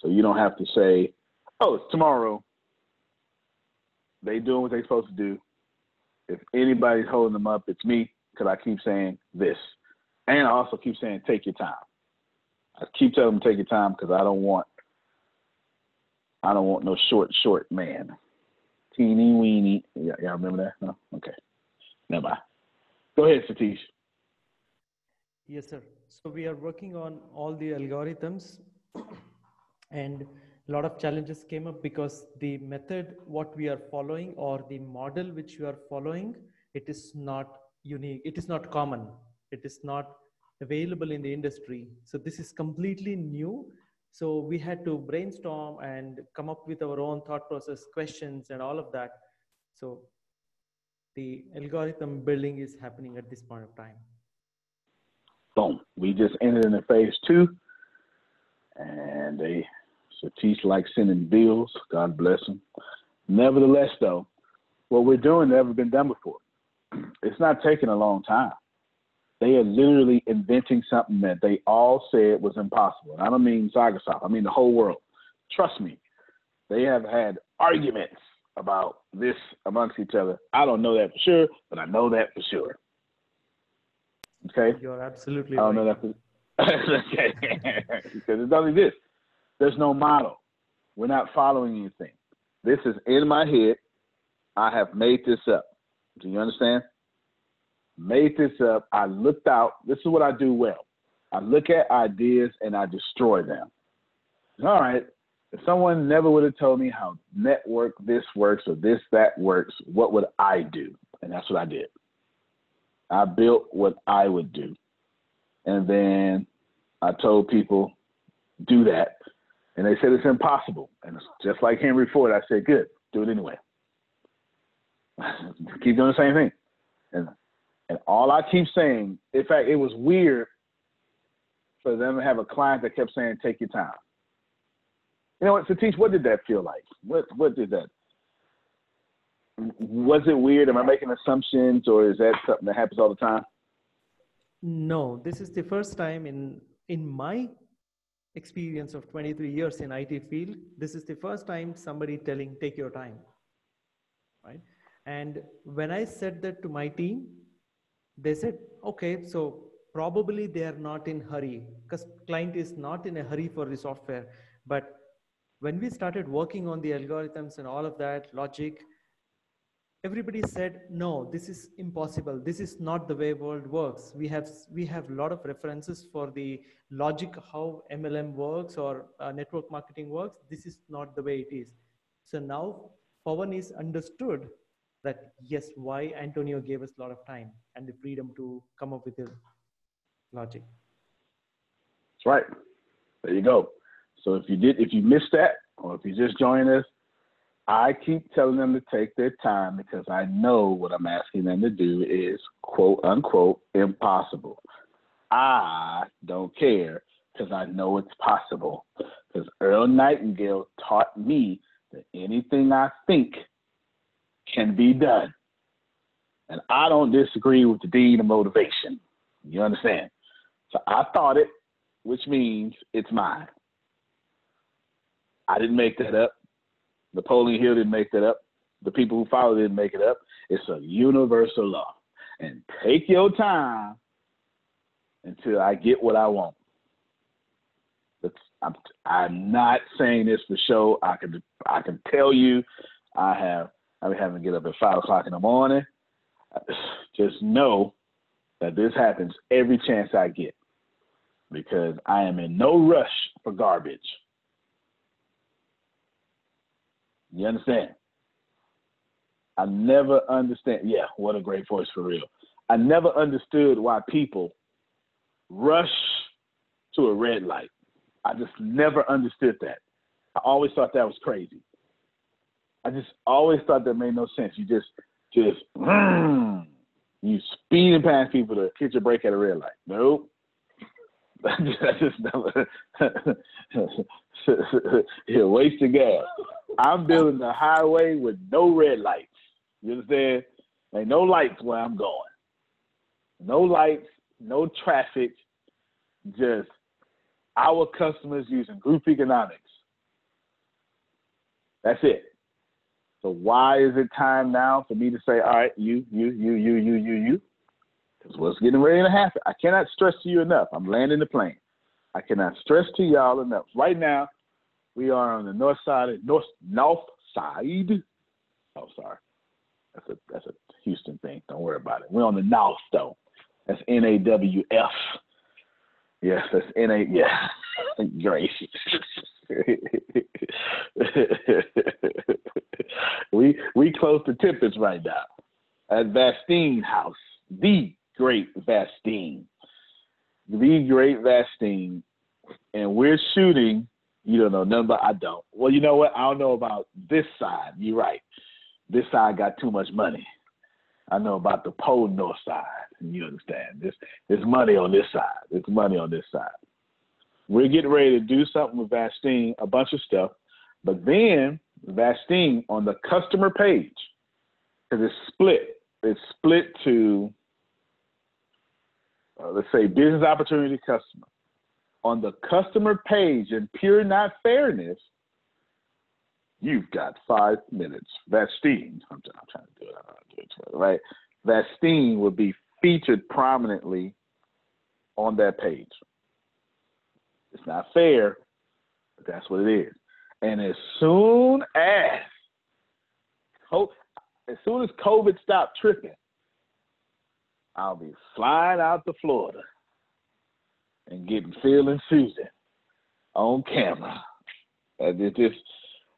So you don't have to say, "Oh, it's tomorrow." They doing what they're supposed to do. If anybody's holding them up, it's me because I keep saying this, and I also keep saying, "Take your time." I keep telling them, "Take your time," because I don't want, I don't want no short, short man. Teeny weeny. Yeah, y'all remember that? No? Okay. Never mind. Go ahead, Satish. Yes, sir. So we are working on all the algorithms and a lot of challenges came up because the method what we are following or the model which we are following it is not unique it is not common. It is not available in the industry. So this is completely new. So we had to brainstorm and come up with our own thought process questions and all of that. So the algorithm building is happening at this point of time Boom. We just entered into phase two, and they Satish like sending bills. God bless them. Nevertheless, though, what we're doing never been done before. It's not taking a long time. They are literally inventing something that they all said was impossible. And I don't mean Sagasoft. I mean the whole world. Trust me, they have had arguments about this amongst each other. I don't know that for sure, but I know that for sure. Okay. You're absolutely I don't right. know that for okay. because it's only this. There's no model. We're not following anything. This is in my head. I have made this up. Do you understand? Made this up. I looked out. This is what I do well. I look at ideas and I destroy them. All right. If someone never would have told me how network this works or this that works, what would I do? And that's what I did. I built what I would do. And then I told people, do that. And they said it's impossible. And just like Henry Ford, I said, good, do it anyway. keep doing the same thing. And and all I keep saying, in fact, it was weird for them to have a client that kept saying, take your time. You know what, Satish, what did that feel like? What what did that was it weird? Am I making assumptions or is that something that happens all the time? No, this is the first time in in my experience of 23 years in IT field, this is the first time somebody telling take your time. Right? And when I said that to my team, they said, okay, so probably they are not in hurry because client is not in a hurry for the software. But when we started working on the algorithms and all of that logic, everybody said no this is impossible. This is not the way world works. We have we have a lot of references for the logic how mlm works or uh, network marketing works. This is not the way it is. So now pawan is understood that yes why antonio gave us a lot of time and the freedom to come up with his logic. That's right. There you go. So if you did if you missed that or if you just joined us I keep telling them to take their time because I know what I'm asking them to do is quote unquote impossible. I don't care because I know it's possible. Because Earl Nightingale taught me that anything I think can be done. And I don't disagree with the dean of motivation. You understand? So I thought it, which means it's mine. I didn't make that up. Napoleon Hill didn't make that up. The people who followed didn't make it up. It's a universal law. And take your time until I get what I want. That's, I'm, I'm not saying this for show. I can I can tell you, I have I've been having to get up at five o'clock in the morning. Just know that this happens every chance I get because I am in no rush for garbage. You understand? I never understand. Yeah, what a great voice for real. I never understood why people rush to a red light. I just never understood that. I always thought that was crazy. I just always thought that made no sense. You just, just, mm, you speeding past people to catch a break at a red light. Nope. I just never. yeah, wasting gas. I'm building a highway with no red lights. You understand? Ain't no lights where I'm going. No lights, no traffic, just our customers using group economics. That's it. So why is it time now for me to say, all right, you, you, you, you, you, you, you? Because what's getting ready to happen? I cannot stress to you enough. I'm landing the plane. I cannot stress to y'all enough. Right now, we are on the north side, north north side. Oh, sorry, that's a that's a Houston thing. Don't worry about it. We're on the north though. That's N A W F. Yes, that's N A. Yeah, great. we we close to Tempest right now at Vastine House, the great Vastine, the great Vastine, and we're shooting you don't know nothing about I don't. Well, you know what? I don't know about this side. You're right. This side got too much money. I know about the pole north side. You understand? This there's money on this side. There's money on this side. We're getting ready to do something with Vastine, a bunch of stuff, but then Vastine on the customer page, because it's split. It's split to uh, let's say business opportunity customer on the customer page in pure not fairness, you've got five minutes. Vastine, I'm, I'm trying to do it, do it right? Vastine would be featured prominently on that page. It's not fair, but that's what it is. And as soon as as soon as COVID stopped tripping, I'll be flying out to Florida and getting Phil and Susan on camera. Just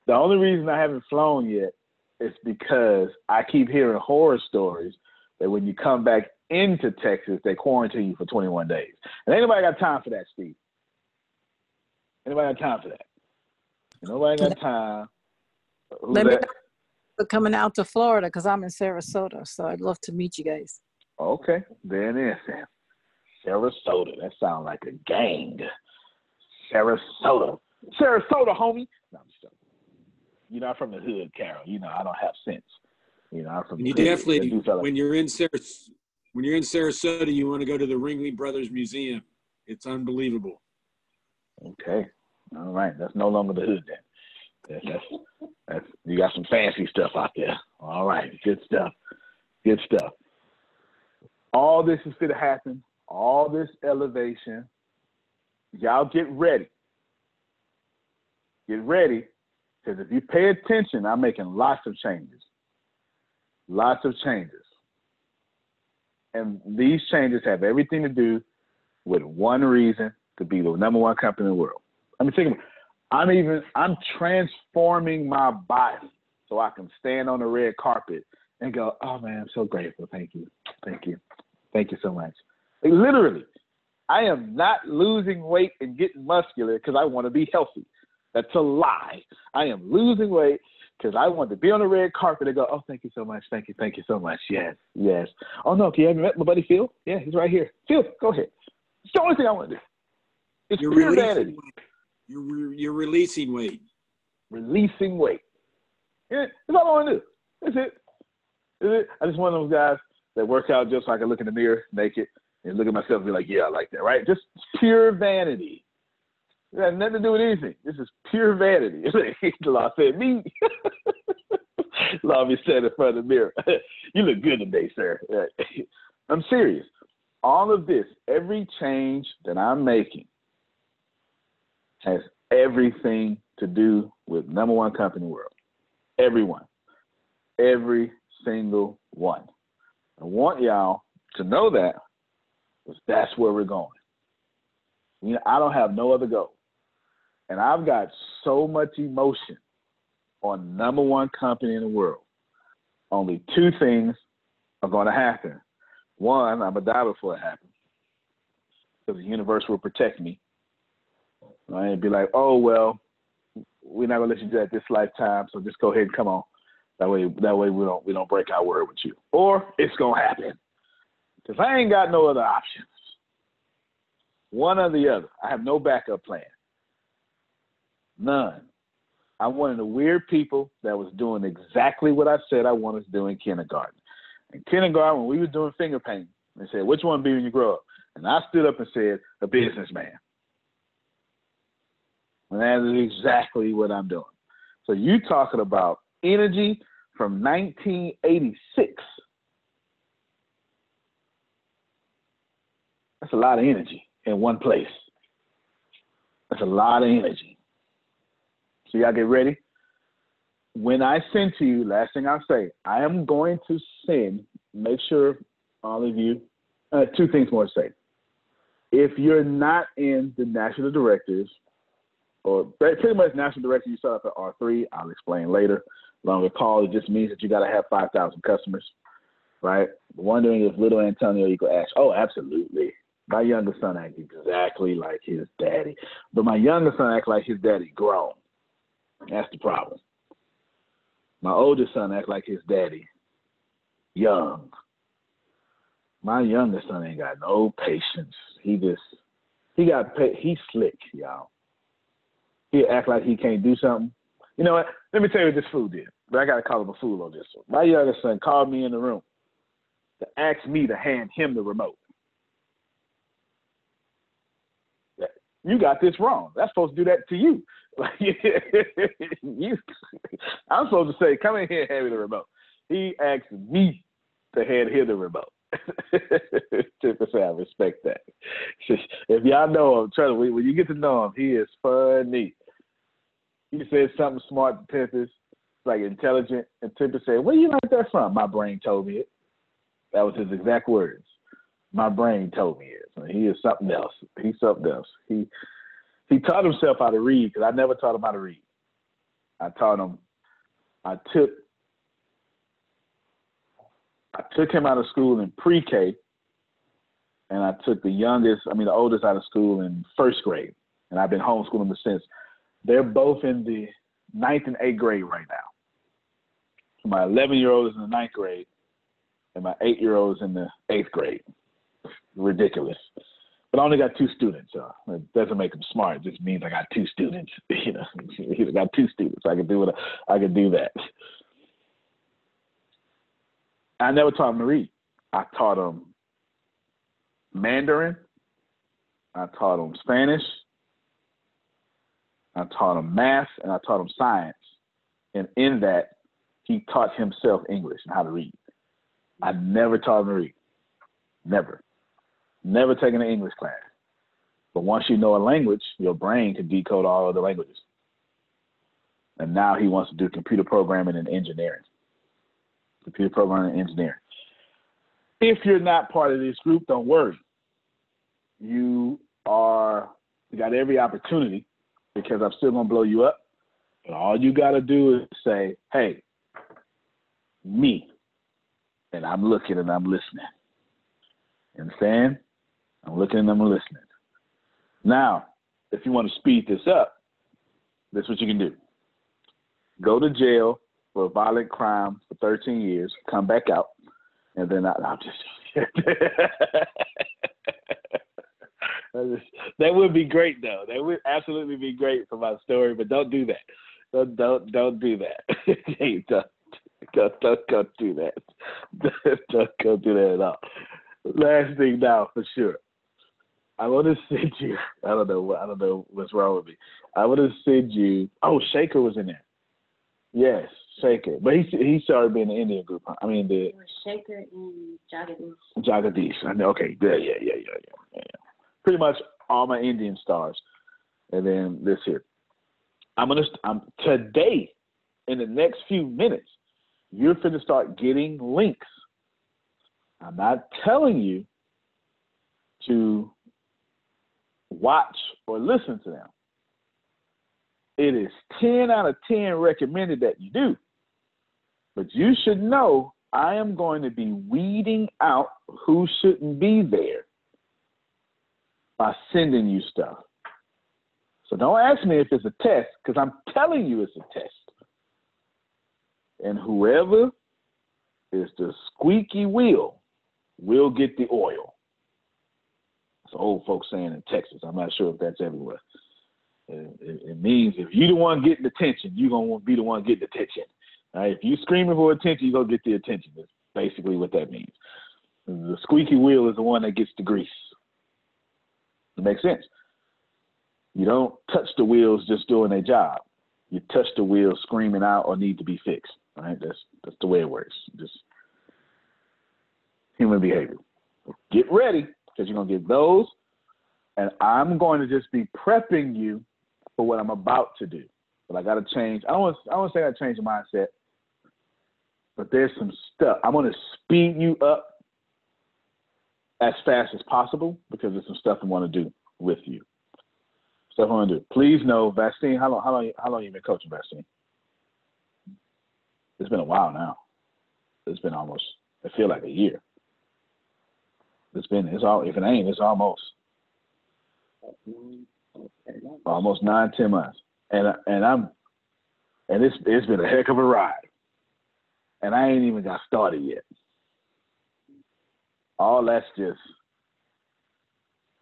the only reason I haven't flown yet is because I keep hearing horror stories that when you come back into Texas, they quarantine you for 21 days. And ain't nobody got time for that, Steve. Anybody got time for that? Nobody got time. Who's Let me that? know coming out to Florida because I'm in Sarasota, so I'd love to meet you guys. Okay, there it is, Sam. Sarasota. That sounds like a gang. Sarasota. Sarasota, homie. No, I'm just joking. You know, I'm from the hood, Carol. You know, I don't have sense. You know, I'm from you definitely, That dude felt like- when you're in Saras, When you're in Sarasota, you want to go to the Ringling Brothers Museum. It's unbelievable. Okay. All right. That's no longer the hood then. That's, that's, that's you got some fancy stuff out there. All right. Good stuff. Good stuff. All this is going to happen. All this elevation. Y'all get ready. Get ready. Because if you pay attention, I'm making lots of changes. Lots of changes. And these changes have everything to do with one reason to be the number one company in the world. I mean, think about I'm even I'm transforming my body so I can stand on the red carpet and go, oh man, I'm so grateful. Thank you. Thank you. Thank you so much. Like, literally, I am not losing weight and getting muscular because I want to be healthy. That's a lie. I am losing weight because I want to be on the red carpet and go, oh, thank you so much. Thank you. Thank you so much. Yes. Yes. Oh, no. Can you have met my buddy Phil? Yeah, he's right here. Phil, go ahead. It's the only thing I want to do. It's You're pure vanity. You're, re- you're releasing weight. Releasing weight. Yeah, that's all I want to do. That's it. That's it. I just one of those guys that work out just so I can look in the mirror naked and look at myself and be like, yeah, I like that, right? Just pure vanity. It has nothing to do with anything. This is pure vanity. the law said me. be standing in front of the mirror. you look good today, sir. I'm serious. All of this, every change that I'm making has everything to do with number one company world. Everyone. Every single one. I want y'all to know that that's where we're going. You know, I don't have no other goal. And I've got so much emotion on number one company in the world. Only two things are going to happen. One, I'm going to die before it happens because the universe will protect me. Right? And be like, oh, well, we're not going to let you do that this lifetime, so just go ahead and come on. That way, that way we don't we don't break our word with you. Or it's gonna happen because I ain't got no other options. One or the other. I have no backup plan. None. I'm one of the weird people that was doing exactly what I said I wanted to do in kindergarten. In kindergarten, when we was doing finger painting, they said, "Which one be when you grow up?" And I stood up and said, "A businessman." And that is exactly what I'm doing. So you talking about energy from 1986. That's a lot of energy in one place. That's a lot of energy. So y'all get ready. When I send to you, last thing I'll say, I am going to send, make sure all of you, uh, two things more to say. If you're not in the national directors, or pretty much national director, you set up at R3, I'll explain later. Longer call, it just means that you got to have 5,000 customers, right? Wondering if little Antonio equal Ash. Oh, absolutely. My younger son acts exactly like his daddy, but my younger son acts like his daddy grown. That's the problem. My oldest son acts like his daddy young. My youngest son ain't got no patience. He just he got he's slick, y'all. He act like he can't do something. You know what? Let me tell you what this fool did. But I gotta call him a fool on this one. My youngest son called me in the room to ask me to hand him the remote. You got this wrong. That's supposed to do that to you. you I'm supposed to say, come in here and hand me the remote. He asked me to hand him the remote. Just to say I respect that. If y'all know him, trust me, when you get to know him, he is funny. He said something smart to Tempest, like intelligent, and Tempest said, Where you like that from? My brain told me it. That was his exact words. My brain told me it. So he is something else. He's something else. He he taught himself how to read because I never taught him how to read. I taught him. I took I took him out of school in pre-K, and I took the youngest, I mean the oldest, out of school in first grade, and I've been homeschooling them since. They're both in the ninth and eighth grade right now. My 11 year old is in the ninth grade, and my eight year old is in the eighth grade. Ridiculous. But I only got two students. So it doesn't make them smart. It just means I got two students. You know, I got two students. I can do what I, can do that. I never taught him to read. I taught him Mandarin. I taught him Spanish. I taught him math, and I taught him science. And in that, he taught himself English and how to read. I never taught him to read. Never. Never taken an English class. But once you know a language, your brain can decode all other languages. And now he wants to do computer programming and engineering. Computer programming and engineering. If you're not part of this group, don't worry. You are you got every opportunity because I'm still gonna blow you up. But all you gotta do is say, hey, me. And I'm looking and I'm listening. You understand? I'm looking and I'm listening. Now, if you want to speed this up, this is what you can do. Go to jail for a violent crime for 13 years, come back out, and then I, I'm just. that would be great, though. That would absolutely be great for my story, but don't do that. Don't don't don't do that. don't, don't, don't, don't do that. don't go do that at all. Last thing now, for sure. I want to send you. I don't know. I don't know what's wrong with me. I want to send you. Oh, Shaker was in there. Yes, Shaker. But he he started being the Indian group. Huh? I mean the Shaker and Jagadish. Jagadish. I know. Okay. Yeah, yeah, yeah, yeah, yeah, yeah. Pretty much all my Indian stars, and then this here. I'm gonna. I'm today. In the next few minutes, you're gonna start getting links. I'm not telling you to watch or listen to them. It is 10 out of 10 recommended that you do. But you should know I am going to be weeding out who shouldn't be there by sending you stuff. So don't ask me if it's a test, because I'm telling you it's a test. And whoever is the squeaky wheel will get the oil. That's old folks saying in Texas. I'm not sure if that's everywhere. It, it, it means if you the one getting attention, you're gonna be the one getting attention. Right? If you screaming for attention, you're gonna get the attention. That's basically what that means. The squeaky wheel is the one that gets the grease. It makes sense. You don't touch the wheels just doing their job. You touch the wheels screaming out or need to be fixed. Right? That's that's the way it works. Just human behavior. Get ready because you're gonna get those, and I'm going to just be prepping you for what I'm about to do. But I got to change. I don't want. I don't say I change your mindset, but there's some stuff. I'm going to speed you up as fast as possible because there's some stuff I want to do with you. Stuff I want to do. Please know, Vastine. How long? How long? How long you been coaching, Vastine? It's been a while now. It's been almost. I feel like a year. It's been. It's all. If it ain't, it's almost. Almost nine, ten months, and and I'm, and it's it's been a heck of a ride, and I ain't even got started yet. All that's just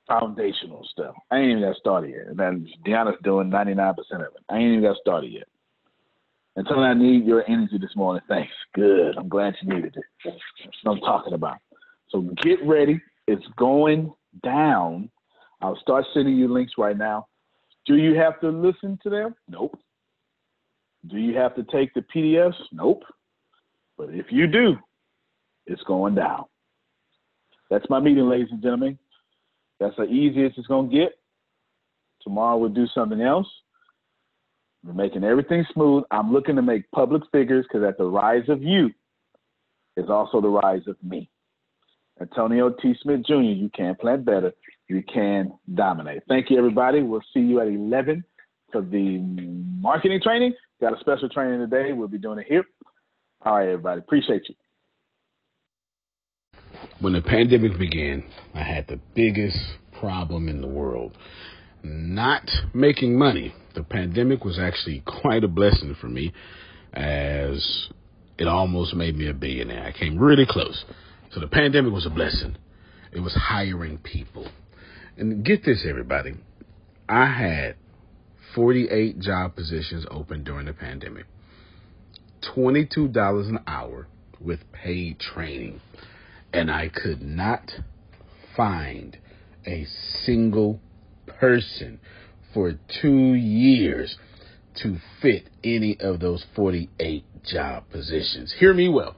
foundational stuff. I ain't even got started yet. And then Deanna's doing 99% of it. I ain't even got started yet. And so I need your energy this morning. Thanks. Good. I'm glad you needed it. That's what I'm talking about. So get ready. It's going down. I'll start sending you links right now. Do you have to listen to them? Nope. Do you have to take the PDFs? Nope. But if you do, it's going down. That's my meeting, ladies and gentlemen. That's the easiest it's going to get. Tomorrow we'll do something else. We're making everything smooth. I'm looking to make public figures because at the rise of you is also the rise of me. Antonio T. Smith Jr., you can plan better. You can dominate. Thank you, everybody. We'll see you at 11 for the marketing training. Got a special training today. We'll be doing it here. All right, everybody. Appreciate you. When the pandemic began, I had the biggest problem in the world not making money. The pandemic was actually quite a blessing for me as it almost made me a billionaire. I came really close. So the pandemic was a blessing. It was hiring people. And get this, everybody. I had 48 job positions open during the pandemic, $22 an hour with paid training. And I could not find a single person for two years to fit any of those 48 job positions. Hear me well.